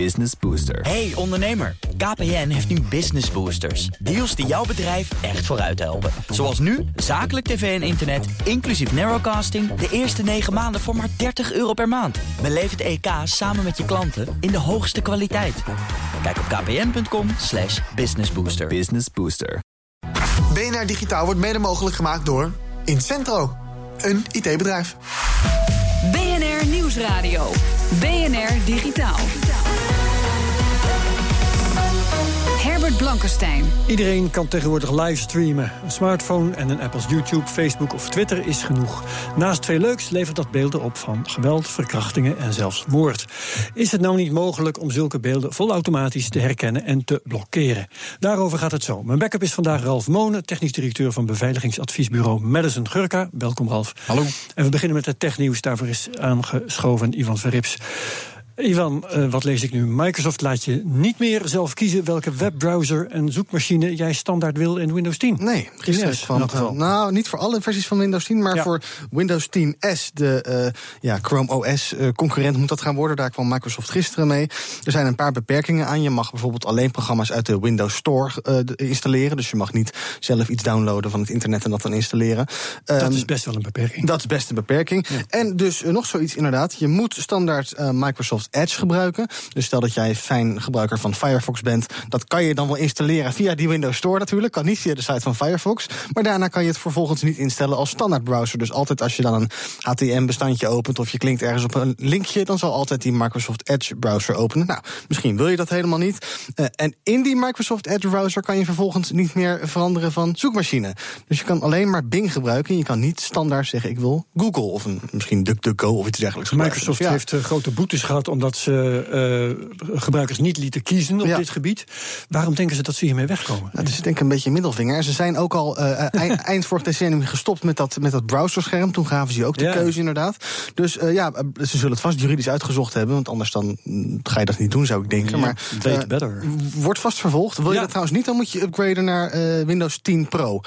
Business Booster. Hey ondernemer, KPN heeft nu Business Boosters. Deals die jouw bedrijf echt vooruit helpen. Zoals nu, zakelijk tv en internet, inclusief narrowcasting... de eerste 9 maanden voor maar 30 euro per maand. Beleef het EK samen met je klanten in de hoogste kwaliteit. Kijk op kpn.com slash businessbooster. Business Booster. BNR Digitaal wordt mede mogelijk gemaakt door Incentro, een IT-bedrijf. BNR Nieuwsradio. BNR Digitaal. Herbert Blankenstein. Iedereen kan tegenwoordig livestreamen. Een smartphone en een app als YouTube, Facebook of Twitter is genoeg. Naast veel leuks levert dat beelden op van geweld, verkrachtingen en zelfs moord. Is het nou niet mogelijk om zulke beelden volautomatisch te herkennen en te blokkeren? Daarover gaat het zo. Mijn backup is vandaag Ralf Monen, technisch directeur van beveiligingsadviesbureau Madison Gurka. Welkom Ralf. Hallo. En we beginnen met het technieuws. Daarvoor is aangeschoven Ivan Verrips. Ivan, uh, wat lees ik nu? Microsoft laat je niet meer zelf kiezen welke webbrowser en zoekmachine jij standaard wil in Windows 10. Nee, gisteren van. Uh, nou, niet voor alle versies van Windows 10, maar ja. voor Windows 10S, de uh, ja, Chrome OS concurrent moet dat gaan worden. Daar kwam Microsoft gisteren mee. Er zijn een paar beperkingen aan. Je mag bijvoorbeeld alleen programma's uit de Windows Store installeren. Dus je mag niet zelf iets downloaden van het internet en dat dan installeren. Dat um, is best wel een beperking. Dat is best een beperking. Ja. En dus nog zoiets inderdaad. Je moet standaard Microsoft Edge gebruiken. Dus stel dat jij fijn gebruiker van Firefox bent, dat kan je dan wel installeren via die Windows Store natuurlijk. Kan niet via de site van Firefox. Maar daarna kan je het vervolgens niet instellen als standaard browser. Dus altijd als je dan een HTML-bestandje opent of je klinkt ergens op een linkje, dan zal altijd die Microsoft Edge browser openen. Nou, misschien wil je dat helemaal niet. Uh, en in die Microsoft Edge browser kan je vervolgens niet meer veranderen van zoekmachine. Dus je kan alleen maar Bing gebruiken. Je kan niet standaard zeggen ik wil Google of een, misschien DuckDuckGo of iets dergelijks. Microsoft dus ja. heeft uh, grote boetes gehad omdat ze uh, gebruikers niet lieten kiezen op ja. dit gebied. Waarom denken ze dat ze hiermee wegkomen? Nou, het is denk ik een beetje middelvinger. Ze zijn ook al uh, eind, eind vorig decennium gestopt met dat, met dat browserscherm. Toen gaven ze ook de ja. keuze inderdaad. Dus uh, ja, ze zullen het vast juridisch uitgezocht hebben. Want anders dan ga je dat niet doen, zou ik denken. Ja, maar better. wordt vast vervolgd. Wil je dat trouwens niet, dan moet je upgraden naar Windows 10 Pro.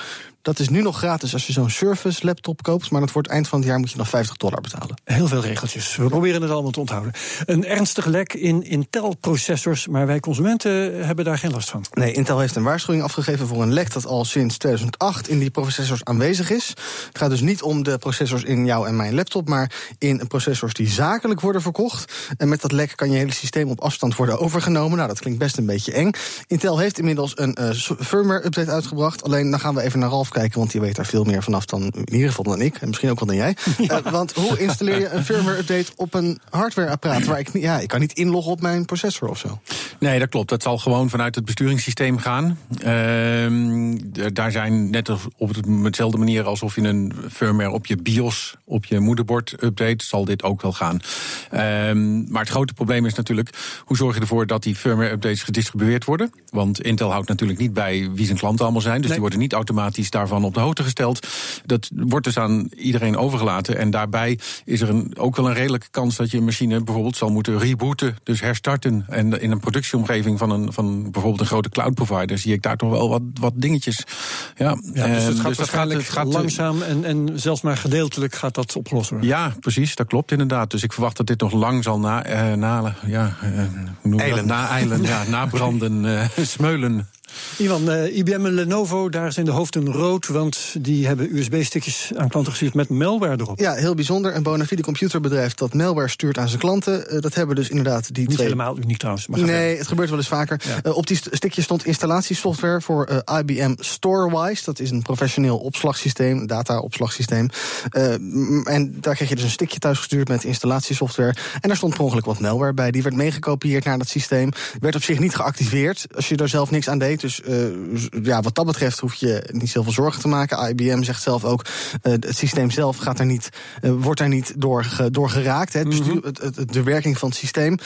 Dat is nu nog gratis als je zo'n Surface laptop koopt. Maar dat wordt eind van het jaar moet je nog 50 dollar betalen. Heel veel regeltjes. We proberen het allemaal te onthouden. Een ernstig lek in Intel-processors. Maar wij consumenten hebben daar geen last van. Nee, Intel heeft een waarschuwing afgegeven voor een lek dat al sinds 2008 in die processors aanwezig is. Het gaat dus niet om de processors in jouw en mijn laptop. Maar in processors die zakelijk worden verkocht. En met dat lek kan je hele systeem op afstand worden overgenomen. Nou, dat klinkt best een beetje eng. Intel heeft inmiddels een uh, firmware-update uitgebracht. Alleen dan gaan we even naar Ralf kijken, want die weet daar veel meer vanaf dan in ieder geval dan ik. En misschien ook wel dan jij. Ja. Uh, want hoe installeer je een firmware update op een hardwareapparaat waar ik niet, ja, ik kan niet inloggen op mijn processor of zo? Nee, dat klopt. Dat zal gewoon vanuit het besturingssysteem gaan. Uh, daar zijn net op dezelfde manier alsof je een firmware op je BIOS, op je moederbord update, zal dit ook wel gaan. Uh, maar het grote probleem is natuurlijk, hoe zorg je ervoor dat die firmware updates gedistribueerd worden? Want Intel houdt natuurlijk niet bij wie zijn klanten allemaal zijn, dus nee. die worden niet automatisch daarvan op de hoogte gesteld. Dat wordt dus aan iedereen overgelaten. En daarbij is er een, ook wel een redelijke kans dat je machine bijvoorbeeld zal moeten rebooten, dus herstarten. En in een productieomgeving van, een, van bijvoorbeeld een grote cloud provider zie ik daar toch wel wat, wat dingetjes. Ja, ja dus het gaat dus waarschijnlijk gaat, gaat, langzaam en, en zelfs maar gedeeltelijk gaat dat opgelost worden. Ja, precies, dat klopt inderdaad. Dus ik verwacht dat dit nog lang zal na, uh, na ja, uh, hoe eilen. na eilen, ja, nabranden, uh, smeulen. Ivan, uh, IBM en Lenovo, daar zijn de hoofden rood, want die hebben USB-stickjes aan klanten gestuurd met malware erop. Ja, heel bijzonder. Een bona fide computerbedrijf dat malware stuurt aan zijn klanten. Uh, dat hebben dus inderdaad die Niet twee... helemaal uniek trouwens. Maar nee, het gebeurt wel eens vaker. Ja. Uh, op die stickje stond installatiesoftware voor IBM Storewise. Dat is een professioneel opslagsysteem, data-opslagsysteem. en daar kreeg je dus een stickje thuis gestuurd met installatiesoftware. En daar stond per ongeluk wat malware bij. Die werd meegekopieerd naar dat systeem. Werd op zich niet geactiveerd als je er zelf niks aan deed. Dus uh, ja, wat dat betreft hoef je niet zoveel zorgen te maken. IBM zegt zelf ook, uh, het systeem zelf gaat er niet, uh, wordt daar niet door, door geraakt. Hè, het bestuur, mm -hmm. het, het, de werking van het systeem.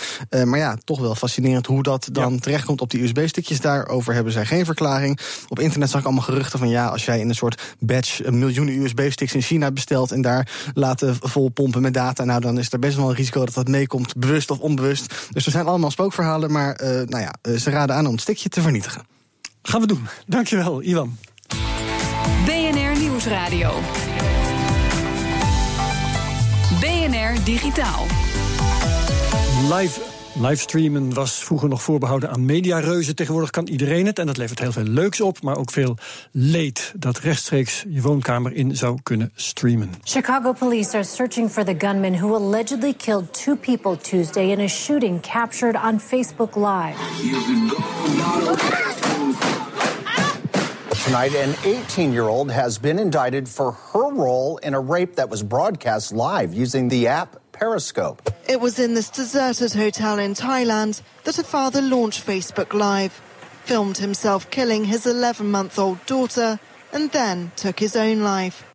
maar ja, toch wel fascinerend hoe dat dan ja. terechtkomt op die USB-stickjes. Daarover hebben zij geen verklaring. Op internet zag ik allemaal geruchten van ja, als jij in een soort batch miljoenen USB-sticks in China bestelt en daar laten vol pompen met data, nou dan is er best wel een risico dat dat meekomt, bewust of onbewust. Dus er zijn allemaal spookverhalen, maar nou ja, ze raden aan om het stickje te vernietigen. Gaan we doen. Dankjewel, Ivan. BNR Nieuwsradio. BNR Digitaal. Live Livestreamen was vroeger nog voorbehouden aan mediareuzen. Tegenwoordig kan iedereen het en dat levert heel veel leuks op, maar ook veel leed dat rechtstreeks je woonkamer in zou kunnen streamen. Chicago police are searching for the gunman who allegedly killed two people Tuesday in a shooting captured on Facebook Live. Tonight, an 18 year old has been indicted for her role in a rape that was broadcast live using the app Periscope. It was in this deserted hotel in Thailand that a father launched Facebook Live, filmed himself killing his 11 month old daughter, and then took his own life.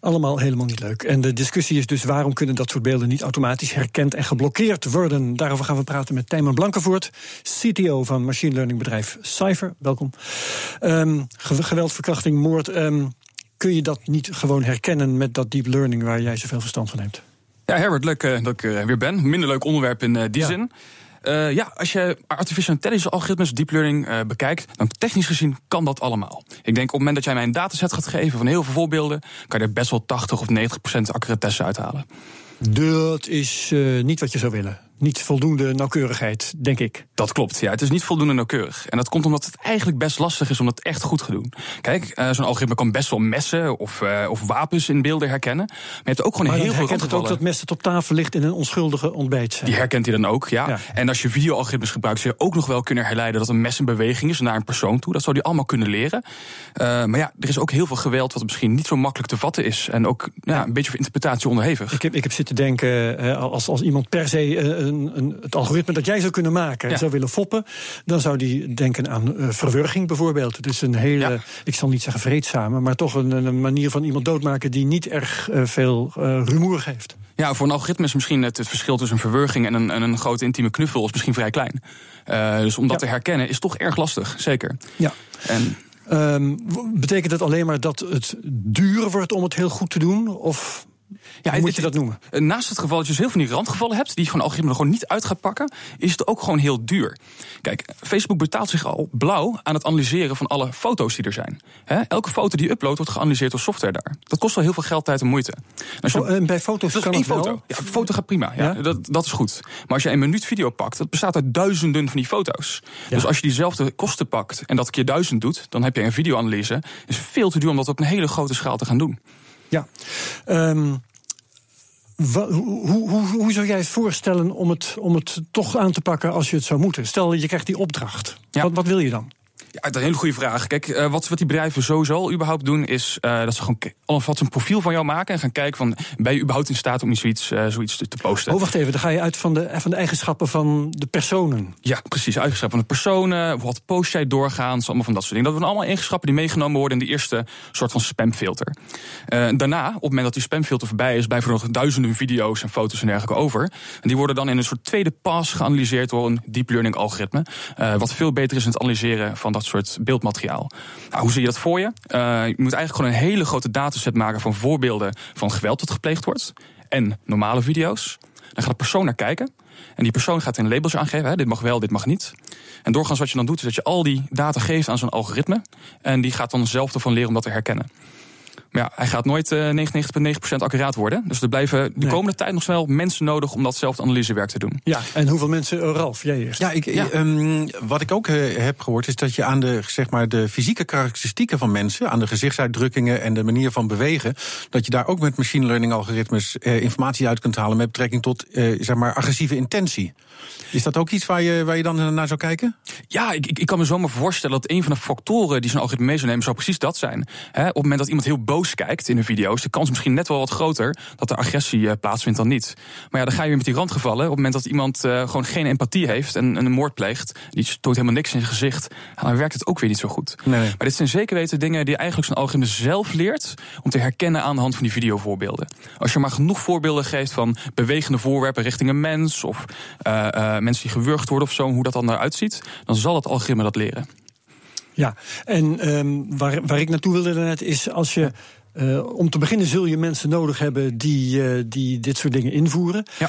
Allemaal helemaal niet leuk. En de discussie is dus waarom kunnen dat soort beelden niet automatisch herkend en geblokkeerd worden. Daarover gaan we praten met Tijmen Blankenvoort, CTO van machine learning bedrijf Cypher. Welkom. Um, geweld, verkrachting, moord. Um, kun je dat niet gewoon herkennen met dat deep learning waar jij zoveel verstand van hebt? Ja, Herbert, leuk uh, dat ik er weer ben. Minder leuk onderwerp in uh, die ja. zin. Uh, ja, als je artificial intelligence algoritmes, deep learning uh, bekijkt, dan technisch gezien kan dat allemaal. Ik denk op het moment dat jij mij een dataset gaat geven van heel veel voorbeelden, kan je er best wel 80 of 90 procent accuratesse uithalen. Dat is uh, niet wat je zou willen niet voldoende nauwkeurigheid, denk ik. Dat klopt, ja. Het is niet voldoende nauwkeurig. En dat komt omdat het eigenlijk best lastig is om dat echt goed te doen. Kijk, uh, zo'n algoritme kan best wel messen of, uh, of wapens in beelden herkennen. Maar je hebt ook gewoon maar heel veel herkent het ook dat mes dat op tafel ligt in een onschuldige ontbijt. Die herkent hij dan ook, ja. ja. En als je videoalgoritmes gebruikt, zou je ook nog wel kunnen herleiden dat een mes in beweging is naar een persoon toe. Dat zou die allemaal kunnen leren. Uh, maar ja, er is ook heel veel geweld wat misschien niet zo makkelijk te vatten is. En ook ja, een beetje voor interpretatie onderhevig. Ik heb, ik heb zitten denken, als, als iemand per se een, een, het algoritme dat jij zou kunnen maken en ja. zou willen foppen, dan zou die denken aan uh, verwurging bijvoorbeeld. Het is een hele, ja. ik zal niet zeggen vreedzame, maar toch een, een, manier van iemand doodmaken die niet erg uh, veel uh, rumoer geeft. Ja, voor een algoritme is misschien het, het verschil tussen een verwurging en een, en een grote intieme knuffel is misschien vrij klein. dus om dat ja. te herkennen is toch erg lastig, zeker. Ja. En, Um, betekent dat alleen maar dat het duur wordt om het heel goed te doen? Of ja, Hoe moet je dat noemen? Naast het geval dat je dus heel veel van die randgevallen hebt, die je van algoritme er gewoon niet uit gaat pakken, is het ook gewoon heel duur. Kijk, Facebook betaalt zich al blauw aan het analyseren van alle foto's die er zijn. He, elke foto die je uploadt wordt geanalyseerd door software daar. Dat kost wel heel veel geld, tijd en moeite. En je, oh, en bij foto's dat kan één het wel? foto. Ja, foto gaat prima. Ja, ja? Dat, dat is goed. Maar als je een minuut video pakt, dat bestaat uit duizenden van die foto's. Ja. Dus als je diezelfde kosten pakt en dat keer duizend doet, dan heb je een videoanalyse. is veel te duur om dat op een hele grote schaal te gaan doen. Ja. Um, hoe, hoe, hoe, hoe, zou jij het voorstellen om het, om het toch aan te pakken als je het zou moeten? Stel, je krijgt die opdracht. Ja. Wat, wat wil je dan? Ja, dat is een hele goede vraag. Kijk, uh, wat, wat die bedrijven sowieso al überhaupt doen, is uh, dat ze gewoon alvast een profiel van jou maken en gaan kijken van ben je überhaupt in staat om zoiets, uh, zoiets te, te, posten. Oh, wacht even, dan ga je uit van de, van de eigenschappen van de personen. Ja, precies, eigenschappen van de personen, wat post jij doorgaans, allemaal van dat soort dingen. Dat zijn allemaal eigenschappen die meegenomen worden in de eerste soort van spamfilter. daarna, op het moment dat die spamfilter voorbij is, blijven er nog duizenden video's en foto's en dergelijke over. En die worden dan in een soort tweede pas geanalyseerd door een deep learning algoritme. wat veel beter is in het analyseren van dat soort beeldmateriaal. Nou, hoe zie je dat voor je? Uh, je moet eigenlijk gewoon een hele grote dataset maken van voorbeelden van geweld dat gepleegd wordt. En normale video's. Dan gaat de persoon naar kijken. En die persoon gaat een labels aangeven. Hè, dit mag wel, dit mag niet. En doorgaans wat je dan doet, is dat je al die data geeft aan zo'n algoritme. En die gaat dan zelf ervan leren om dat te herkennen. Maar ja, hij gaat nooit uh, 99,9% accuraat worden. Dus er blijven de nee. komende tijd nog wel mensen nodig om datzelfde analysewerk te doen. Ja, en hoeveel mensen, uh, Ralf, jij eerst? Ja, ik, ja. Um, wat ik ook uh, heb gehoord is dat je aan de, zeg maar, de fysieke karakteristieken van mensen, aan de gezichtsuitdrukkingen en de manier van bewegen, dat je daar ook met machine learning algoritmes uh, informatie uit kunt halen met betrekking tot zeg maar, agressieve intentie. Is dat ook iets waar je, waar je dan naar zou kijken? Ja, ik, ik kan me zomaar voorstellen dat een van de factoren die zo'n algoritme mee zou nemen, zou precies dat zijn. He, op het moment dat iemand heel boos kijkt in een video, is de kans misschien net wel wat groter dat er agressie uh, plaatsvindt dan niet. Maar ja, dan ga je weer met die randgevallen. Op het moment dat iemand uh, gewoon geen empathie heeft en, en, een moord pleegt, die toont helemaal niks in zijn gezicht, dan werkt het ook weer niet zo goed. Nee. Maar dit zijn zeker weten dingen die eigenlijk zo'n algoritme zelf leert om te herkennen aan de hand van die videovoorbeelden. Als je maar genoeg voorbeelden geeft van bewegende voorwerpen richting een mens of uh, mensen die gewurgd worden of zo, hoe dat dan eruit ziet, dan zal het algoritme dat leren. Ja, en um, waar, waar ik naartoe wilde net is als je. Uh, om te beginnen zul je mensen nodig hebben die, uh, die dit soort dingen invoeren. Ja.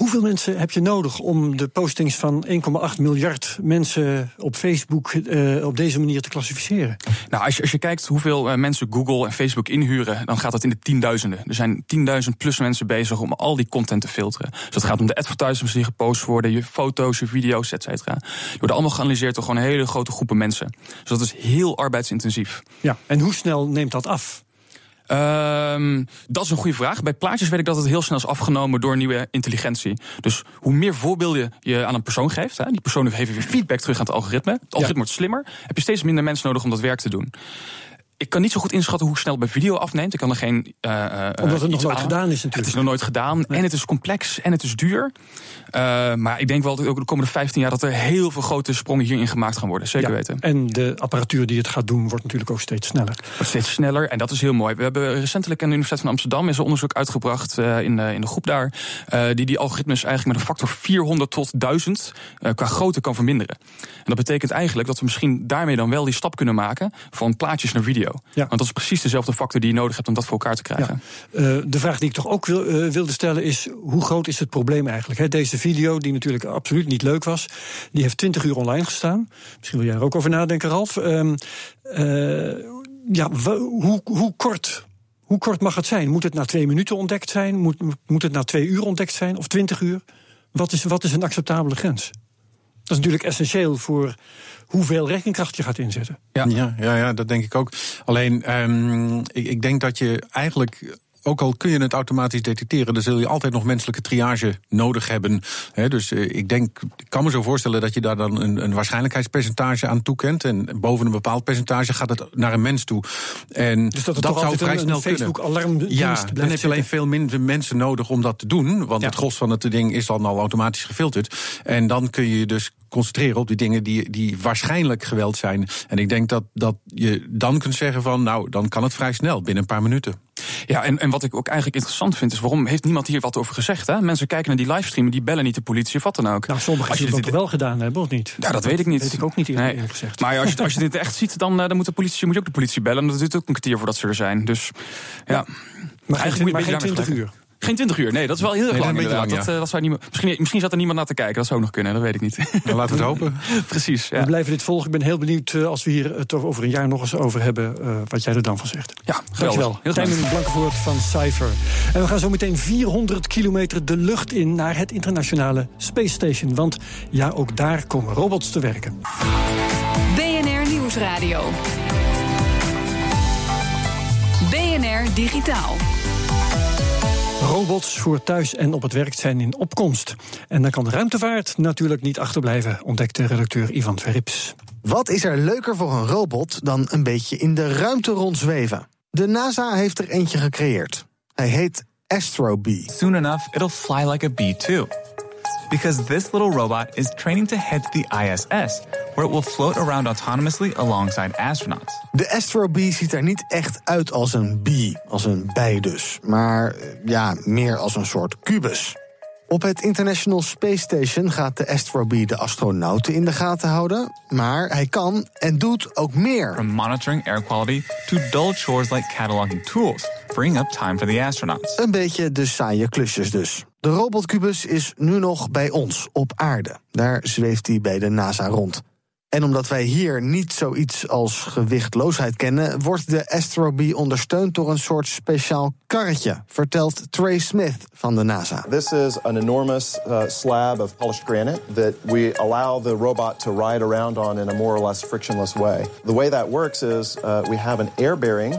Hoeveel mensen heb je nodig om de postings van 1,8 miljard mensen op Facebook uh, op deze manier te klassificeren? Nou, als je, als je kijkt hoeveel uh, mensen Google en Facebook inhuren, dan gaat dat in de tienduizenden. Er zijn 10.000 plus mensen bezig om al die content te filteren. Dus dat gaat om de advertisements die gepost worden, je foto's, je video's, et cetera. Die worden allemaal geanalyseerd door gewoon hele grote groepen mensen. Dus dat is heel arbeidsintensief. Ja, en hoe snel neemt dat af? Um, dat is een goede vraag. Bij plaatjes weet ik dat het heel snel is afgenomen door nieuwe intelligentie. Dus hoe meer voorbeelden je aan een persoon geeft, hè, die persoon geeft weer feedback terug aan het algoritme. Het algoritme wordt slimmer. Heb je steeds minder mensen nodig om dat werk te doen ik kan niet zo goed inschatten hoe snel bij video afneemt. Ik kan er geen. Uh, Omdat het nog nooit gedaan is, natuurlijk. Het is nog nooit gedaan. En het is complex en het is duur. Uh, maar ik denk wel dat ook de komende 15 jaar dat er heel veel grote sprongen hierin gemaakt gaan worden. Zeker weten. En de apparatuur die het gaat doen, wordt natuurlijk ook steeds sneller. Wordt steeds sneller en dat is heel mooi. We hebben recentelijk aan de Universiteit van Amsterdam is een onderzoek uitgebracht in, de, in de groep daar. die die algoritmes eigenlijk met een factor 400 tot 1000 qua grootte kan verminderen. En dat betekent eigenlijk dat we misschien daarmee dan wel die stap kunnen maken van plaatjes naar video. Ja. Want dat is precies dezelfde factor die je nodig hebt om dat voor elkaar te krijgen. Ja. Uh, de vraag die ik toch ook wil, uh, wilde stellen is: hoe groot is het probleem eigenlijk? He, deze video, die natuurlijk absoluut niet leuk was, die heeft 20 uur online gestaan. Misschien wil jij er ook over nadenken, Ralf. Uh, ja, hoe, hoe kort hoe kort mag het zijn? Moet het na twee minuten ontdekt zijn? Moet, moet het na twee uur ontdekt zijn? Of twintig uur? Wat is, wat is een acceptabele grens? Dat is natuurlijk essentieel voor hoeveel rekenkracht je gaat inzetten. Ja, ja, ja, ja dat denk ik ook. Alleen, um, ik, ik denk dat je eigenlijk ook al kun je het automatisch detecteren, dan zul je altijd nog menselijke triage nodig hebben. dus eh, ik denk, ik kan me zo voorstellen dat je daar dan een, een, waarschijnlijkheidspercentage aan toekent. En boven een bepaald percentage gaat het naar een mens toe. En dus dat, dat zou vrij een, snel een Facebook alarmdienst Ja, dan heb je alleen veel minder mensen nodig om dat te doen. Want het gros van het ding is dan al automatisch gefilterd. En dan kun je dus concentreren op die dingen die, die waarschijnlijk geweld zijn. En ik denk dat, dat je dan kunt zeggen van, nou, dan kan het vrij snel, binnen een paar minuten. Ja, en, en wat ik ook eigenlijk interessant vind, is waarom heeft niemand hier wat over gezegd? Hè? Mensen kijken naar die livestream, die bellen niet de politie of wat dan ook. Nou, sommigen zullen het wel gedaan hebben, of niet? Ja, dat weet ik niet. Dat weet ik ook niet eerlijk nee. gezegd. Maar als je, als je dit echt ziet, dan, eh, dan moet, de politie, moet je ook de politie bellen. En dat duurt ook een kwartier voordat ze er zijn. Dus ja. Maar eigenlijk moet je geen 20 uur. Geen 20 uur, nee, dat is wel heel erg lang inderdaad. dat, uh, dat zou niet, misschien, misschien zat er niemand naar te kijken, dat zou nog kunnen, dat weet ik niet. Nou, laten we het hopen. Precies. Ja. We blijven dit volgen. Ik ben heel benieuwd uh, als we hier het over een jaar nog eens over hebben, uh, wat jij er dan van zegt. Ja, dankjewel. Tijmen Blankenvoort van Cypher. En we gaan zo meteen 400 kilometer de lucht in naar het internationale Space Station. Want ja, ook daar komen robots te werken. BNR Nieuwsradio. BNR Digitaal. Robots voor thuis en op het werk zijn in opkomst. En dan kan de ruimtevaart natuurlijk niet achterblijven, ontdekte redacteur Ivan Verrips. Wat is er leuker voor een robot dan een beetje in de ruimte rondzweven? De NASA heeft er eentje gecreëerd. Hij heet Astro Bee. Soon enough, it'll fly like a bee too. Because this little robot is training to head to the ISS, where it will float around autonomously alongside astronauts. De Astro Bee ziet er niet echt uit als een bee, als een bij dus, maar eh, ja, meer als een soort kubus. Op het International Space Station gaat de Astro Bee de astronauten in de gaten houden, maar hij kan en doet ook meer. From monitoring air quality to dull chores like cataloging tools, freeing up time for the astronauts. Een beetje de saaie klusjes dus. De robotkubus is nu nog bij ons op aarde. Daar zweeft hij bij de NASA rond. En omdat wij hier niet zoiets als gewichtloosheid kennen, wordt de Astrobee ondersteund door een soort speciaal karretje, vertelt Trey Smith van de NASA. This is an enormous uh, slab of polished granite that we allow the robot to ride around on in a more or less frictionless way. The way that works is uh, we have an air bearing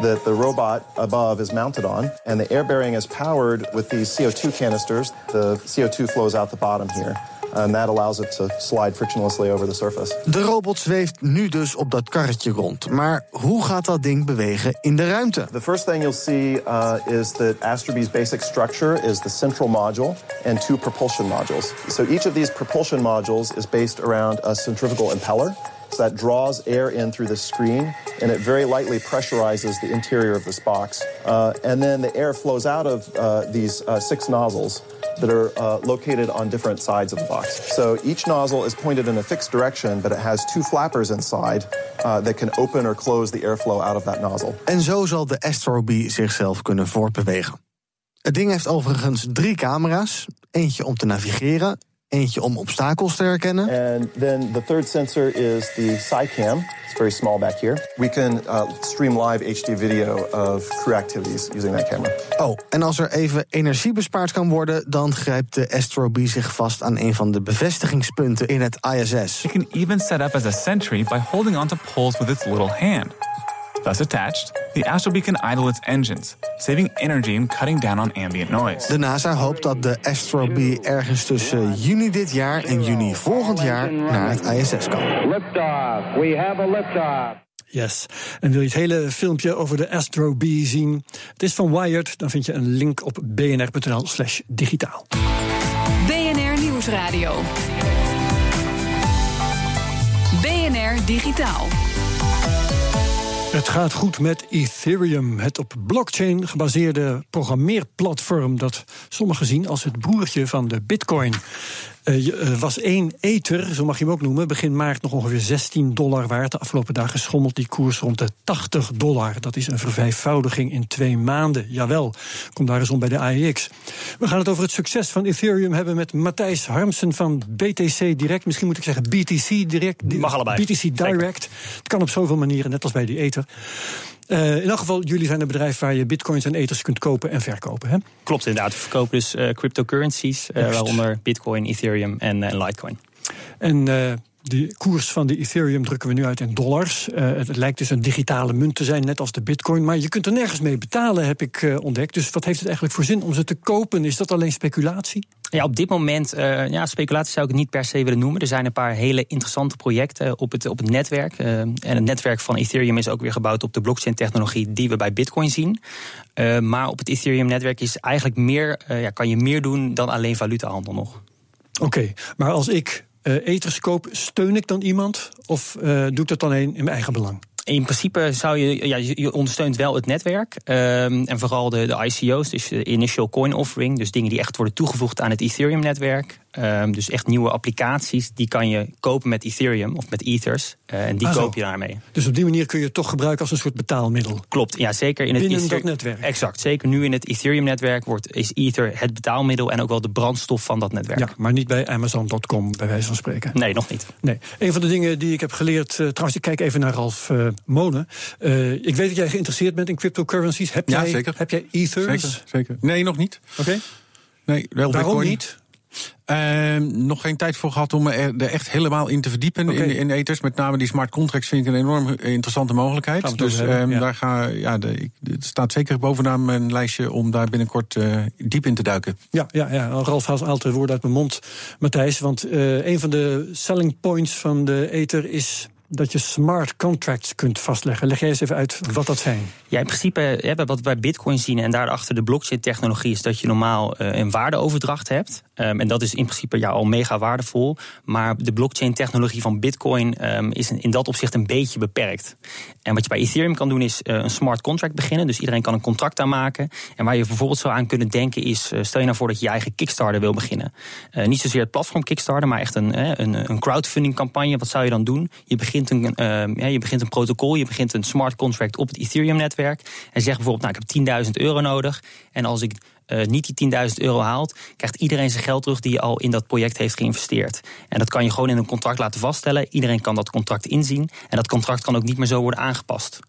that the robot above is mounted on, and the air bearing is powered with these CO2 canisters. The CO2 flows out the bottom here. And that allows it to slide frictionlessly over the surface. De robot zweeft nu dus op dat karretje rond. Maar hoe gaat dat ding bewegen in de ruimte? The first thing you'll see uh, is that Astrobee's basic structure is the central module and two propulsion modules. So each of these propulsion modules is based around a centrifugal impeller. So that draws air in through the screen and it very lightly pressurizes the interior of this box. Uh, and then the air flows out of uh, these uh, six nozzles that are uh, located on different sides of the box. So each nozzle is pointed in a fixed direction, but it has two flappers inside uh, that can open or close the airflow out of that nozzle. En zo zal de Astrobee zichzelf kunnen voortbewegen. Het ding heeft overigens drie camera's. eentje om te navigeren, eentje om obstakels te herkennen. And then the third sensor is the SciCam. It's very small back here. We can uh, stream live HD video of crew activities using that camera. Oh, en als er even energie bespaard kan worden, dan grijpt de Astro B zich vast aan een van de bevestigingspunten in het ISS. It can even set up as a sentry by holding onto poles with its little hand. Thus attached, the Astro can idle its engines, saving energy and cutting down on ambient noise. De NASA hoopt dat de Astro B ergens tussen juni dit jaar en juni volgend jaar naar het ISS kan. Liftoff. We have a liftoff. Yes. En wil je het hele filmpje over de Astro B zien? Het is van Wired. Dan vind je een link op bnr.nl/slash digitaal. BNR Nieuwsradio. BNR Digitaal. Het gaat goed met Ethereum, het op blockchain gebaseerde programmeerplatform dat sommigen zien als het broertje van de Bitcoin. Uh, uh, was één ether, zo mag je hem ook noemen, begin maart nog ongeveer 16 dollar waard. De afgelopen dagen schommelt die koers rond de 80 dollar. Dat is een vervijfvoudiging in twee maanden. Jawel, kom daar eens om bij de AEX. We gaan het over het succes van Ethereum hebben met Matthijs Harmsen van BTC Direct. Misschien moet ik zeggen BTC Direct. Mag allebei. BTC Direct. Het kan op zoveel manieren, net als bij die ether. Uh, in elk geval, jullie zijn een bedrijf waar je bitcoins en ethers kunt kopen en verkopen. Hè? Klopt inderdaad. We verkopen dus uh, cryptocurrencies, uh, waaronder bitcoin, ethereum en, en litecoin. En de koers van de Ethereum drukken we nu uit in dollars. Uh, het lijkt dus een digitale munt te zijn, net als de Bitcoin. Maar je kunt er nergens mee betalen, heb ik uh, ontdekt. Dus wat heeft het eigenlijk voor zin om ze te kopen? Is dat alleen speculatie? Ja, op dit moment, uh, ja, speculatie zou ik het niet per se willen noemen. Er zijn een paar hele interessante projecten op het, op het netwerk. en het netwerk van Ethereum is ook weer gebouwd op de blockchain-technologie die we bij Bitcoin zien. maar op het Ethereum-netwerk is eigenlijk meer, ja, kan je meer doen dan alleen valutahandel nog. Oké, okay, maar als ik uh, steun ik dan iemand of uh, doe ik dat dan in mijn eigen belang? In principe zou je, ja, je ondersteunt wel het netwerk. Um, en vooral de, de ICO's, dus de Initial Coin Offering. Dus dingen die echt worden toegevoegd aan het Ethereum-netwerk. Um, dus echt nieuwe applicaties, die kan je kopen met Ethereum of met Ethers. Uh, en die ah, koop je daarmee. Dus op die manier kun je het toch gebruiken als een soort betaalmiddel? Klopt, ja, zeker in het Binnen Ether... dat netwerk? Exact, zeker nu in het Ethereum-netwerk wordt, is Ether het betaalmiddel... en ook wel de brandstof van dat netwerk. Ja, maar niet bij Amazon.com, bij wijze van spreken? Nee, nog niet. Nee. Een van de dingen die ik heb geleerd... Uh, trouwens, ik kijk even naar Ralf uh, Monen. Uh, ik weet dat jij geïnteresseerd bent in cryptocurrencies. Heb ja, jij, zeker. Heb jij Ethers? Zeker, zeker. Nee, nog niet. Oké. Okay. Nee, wel Waarom Bitcoin. niet? Uh, nog geen tijd voor gehad om me er, echt helemaal in te verdiepen in, in ethers. Met name die smart contracts vind ik een enorm interessante Gaan we mogelijkheid. Dus hebben, ehm, ja. daar ga, ja, de, ik, het staat zeker bovenaan mijn lijstje om daar binnenkort eh, diep in te duiken. Ja, ja, ja. Ralf haalt altijd woorden uit mijn mond, Matthijs. Want uh, een van de selling points van de Ether is dat je smart contracts kunt vastleggen. Leg jij eens even uit wat dat zijn. Ja, in principe wat we bij Bitcoin zien en daarachter de blockchain-technologie is dat je normaal uh, een waardeoverdracht hebt. Um, en dat is in principe ja, al mega waardevol. Maar de blockchain-technologie van Bitcoin um, is in dat opzicht een beetje beperkt. En wat je bij Ethereum kan doen is uh, een smart contract beginnen. Dus iedereen kan een contract aanmaken. En waar je bijvoorbeeld zou aan kunnen denken is: uh, stel je nou voor dat je eigen Kickstarter wil beginnen. Niet zozeer het platform Kickstarter, maar echt een, een, een crowdfunding-campagne. Wat zou je dan doen? Je begint een, ja, je begint een protocol, je begint een smart contract op het Ethereum-netwerk. En zegt bijvoorbeeld: Nou, ik heb 10.000 euro nodig. En als ik uh, niet die 10.000 euro haalt, krijgt iedereen zijn geld terug die al in dat project heeft geïnvesteerd. En dat kan je gewoon in een contract laten vaststellen. Iedereen kan dat contract inzien. En dat contract kan ook niet meer zo worden aangepast.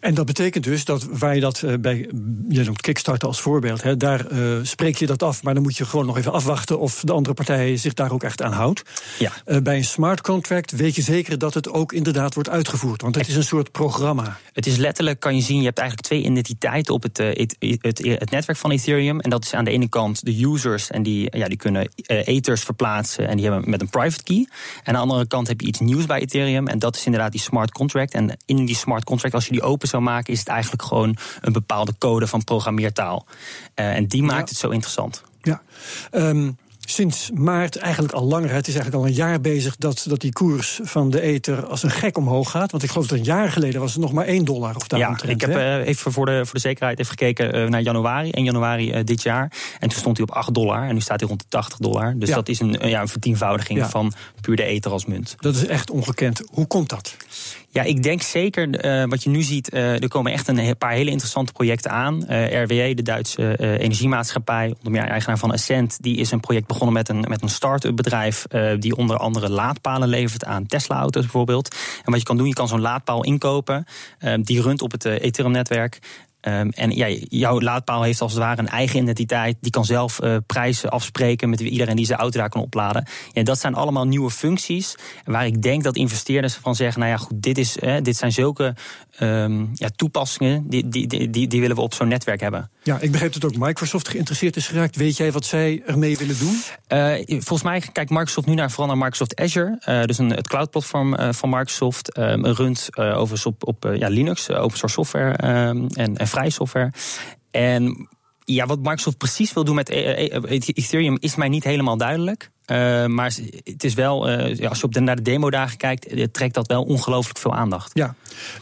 En dat betekent dus dat waar je dat uh, bij, je noemt Kickstarter als voorbeeld, hè, daar uh, spreek je dat af, maar dan moet je gewoon nog even afwachten of de andere partij zich daar ook echt aan houdt. Ja. Uh, bij een smart contract weet je zeker dat het ook inderdaad wordt uitgevoerd, want het is een soort programma. Het is letterlijk, kan je zien, je hebt eigenlijk twee identiteiten op het, het, het, het netwerk van Ethereum. En dat is aan de ene kant de users en die, ja, die kunnen ethers verplaatsen en die hebben met een private key. En aan de andere kant heb je iets nieuws bij Ethereum en dat is inderdaad die smart contract. En in die smart contract, als je die open zou maken, is het eigenlijk gewoon een bepaalde code van programmeertaal. Uh, en die maakt ja. het zo interessant. Ja. Um, sinds maart, eigenlijk al langer, het is eigenlijk al een jaar bezig dat, dat die koers van de ether als een gek omhoog gaat. Want ik geloof dat een jaar geleden was het nog maar 1 dollar of Ja, ik heb uh, even voor de, voor de zekerheid even gekeken uh, naar januari, 1 januari uh, dit jaar. En toen stond hij op 8 dollar en nu staat hij rond de 80 dollar. Dus ja. dat is een, ja, een vertienvoudiging ja. van puur de ether als munt. Dat is echt ongekend. Hoe komt dat? Ja, ik denk zeker uh, wat je nu ziet. Uh, er komen echt een paar hele interessante projecten aan. Uh, RWE, de Duitse energiemaatschappij, onder meer eigenaar van Ascent, die is een project begonnen met een, met een start-up bedrijf. die onder andere laadpalen levert aan Tesla-auto's bijvoorbeeld. En wat je kan doen, je kan zo'n laadpaal inkopen. die runt op het Ethereum-netwerk. Um, en ja, jouw laadpaal heeft als het ware een eigen identiteit. Die kan zelf uh, prijzen afspreken met iedereen die zijn auto daar kan opladen. Ja, dat zijn allemaal nieuwe functies. Waar ik denk dat investeerders van zeggen: nou ja, goed, dit, is, eh, dit zijn zulke um, ja, toepassingen. Die, die, die, die willen we op zo'n netwerk hebben. Ja, ik begreep dat ook Microsoft geïnteresseerd is geraakt. Weet jij wat zij ermee willen doen? Uh, volgens mij kijkt Microsoft nu naar vooral naar Microsoft Azure. Uh, dus een, het cloud-platform uh, van Microsoft. Um, runt overigens op, op ja, Linux, open source software en, en vrije software. En ja, wat Microsoft precies wil doen met Ethereum is mij niet helemaal duidelijk. Maar het is wel, als je op de, naar de demodagen kijkt, trekt dat wel ongelooflijk veel aandacht. Ja,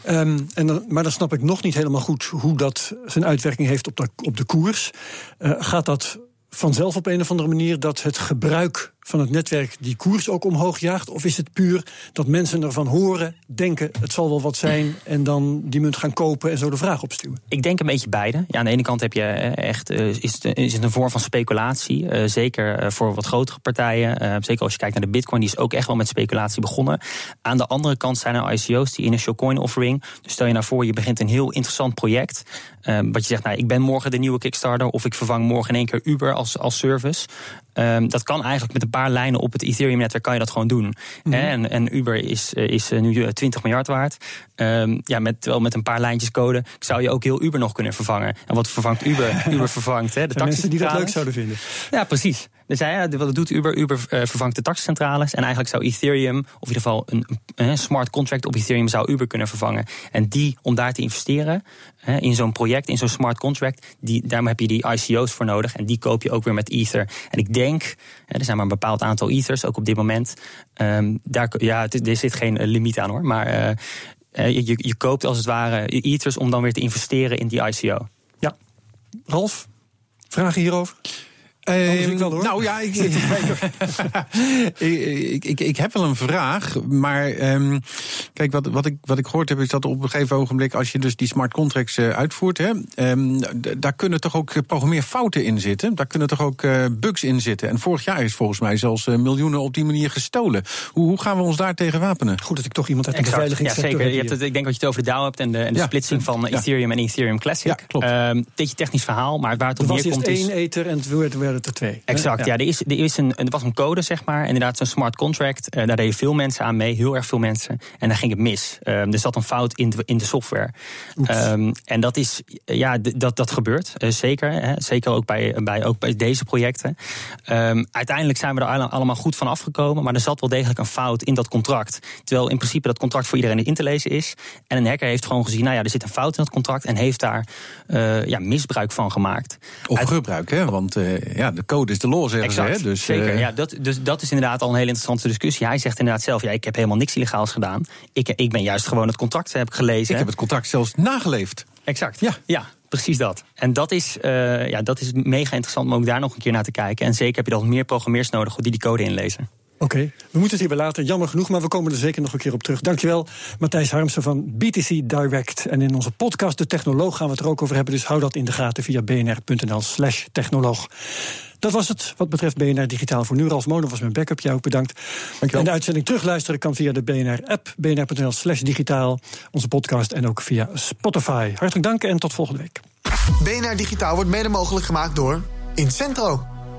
um, en maar dan snap ik nog niet helemaal goed hoe dat zijn uitwerking heeft op de, op de koers. Gaat dat vanzelf op een of andere manier dat het gebruik van het netwerk die koers ook omhoog jaagt? Of is het puur dat mensen ervan horen, denken het zal wel wat zijn en dan die munt gaan kopen en zo de vraag opstuwen? Ik denk een beetje beide. Ja, aan de ene kant heb je eh, echt, eh, is, het, is het een vorm van speculatie. Uh, zeker voor wat grotere partijen. Zeker als je kijkt naar de Bitcoin, die is ook echt wel met speculatie begonnen. Aan de andere kant zijn er ICO's, die Initial Coin Offering. Dus stel je nou voor, je begint een heel interessant project. wat je zegt, nou, ik ben morgen de nieuwe Kickstarter of ik vervang morgen in één keer Uber als, als service. Um, dat kan eigenlijk met een paar lijnen op het Ethereum-netwerk kan je dat gewoon doen. Mm en, en, Uber is, eh, is eh, nu 20 miljard waard. Um, ja, met, wel met een paar lijntjes code zou je ook heel Uber nog kunnen vervangen. En wat vervangt Uber? Uber vervangt hè, de mensen die dat leuk zouden vinden. Ja, precies. Dus ja, wat doet Uber? Uber uh, vervangt de taxcentrales. En eigenlijk zou Ethereum, of in ieder geval een, smart contract op Ethereum, zou Uber kunnen vervangen. En die, om daar te investeren in zo'n project, in zo'n smart contract, die, daar heb je die ICO's voor nodig. En die koop je ook weer met Ether. En ik denk, er zijn maar een bepaald aantal Ethers, ook op dit moment. Um, daar, ja, er zit geen limiet aan hoor. Maar uh, je, je koopt als het ware Ethers om dan weer te investeren in die ICO. Ja. Ralf, vragen hierover? Uh, wel, hoor. Nou ja, ik, ik, ik, ik, heb wel een vraag. Maar um, kijk, wat, wat, ik, wat ik gehoord heb, is dat op een gegeven ogenblik, als je dus die smart contracts uh, uitvoert, hè, um, daar kunnen toch ook programmeerfouten in zitten. Daar kunnen toch ook uh, bugs in zitten. En vorig jaar is volgens mij zelfs miljoenen op die manier gestolen. Hoe, hoe gaan we ons daar tegen wapenen? Goed dat ik toch iemand uit de beveiligingssector Ja, zeker. Je hebt het, ik denk dat je het over de DAO hebt en de, en de ja, splitsing van ja. Ethereum en Ethereum Classic. Ja, klopt. Um, beetje technisch verhaal, maar waar het op neerkomt is... één ether en het werd er twee. Exact, ja. er, is, er, is een, er was een code, zeg maar. Inderdaad, zo'n smart contract. Uh, daar deden veel mensen aan mee, heel erg veel mensen. En daar ging het mis. Um, er zat een fout in de, in de software. Um, en dat is, ja, dat, dat gebeurt. Uh, zeker. Hè, zeker ook bij, bij, ook bij deze projecten. Um, uiteindelijk zijn we er allemaal goed van afgekomen. Maar er zat wel degelijk een fout in dat contract. Terwijl in principe dat contract voor iedereen in te lezen is. En een hacker heeft gewoon gezien, nou ja, er zit een fout in dat contract. En heeft daar uh, ja, misbruik van gemaakt. Of gebruik, hè? Want ja, de code is de law, zeggen exact, ze. Dus, zeker, uh... ja, dat, dus dat is inderdaad al een hele interessante discussie. Hij zegt inderdaad zelf, ja, ik heb helemaal niks illegaals gedaan. Ik, ik ben juist gewoon het contract heb gelezen. Ik heb het contract zelfs nageleefd. Exact, ja. ja. Precies dat. En dat is, uh, ja, dat is mega interessant om ook daar nog een keer naar te kijken. En zeker heb je dan meer programmeers nodig die die code inlezen. Oké, okay. we moeten het hierbij laten. Jammer genoeg, maar we komen er zeker nog een keer op terug. Dankjewel, Matthijs Harmsen van BTC Direct. En in onze podcast De Technoloog gaan we het er ook over hebben. Dus hou dat in de gaten via bnr.nl slash technoloog. Dat was het wat betreft BNR Digitaal voor nu. Ralf Monen was mijn backup. Jou ook bedankt. Dankjewel. En de uitzending terugluisteren kan via de BNR-app, bnr.nl slash digitaal, onze podcast en ook via Spotify. Hartelijk dank en tot volgende week. BNR Digitaal wordt mede mogelijk gemaakt door Incentro.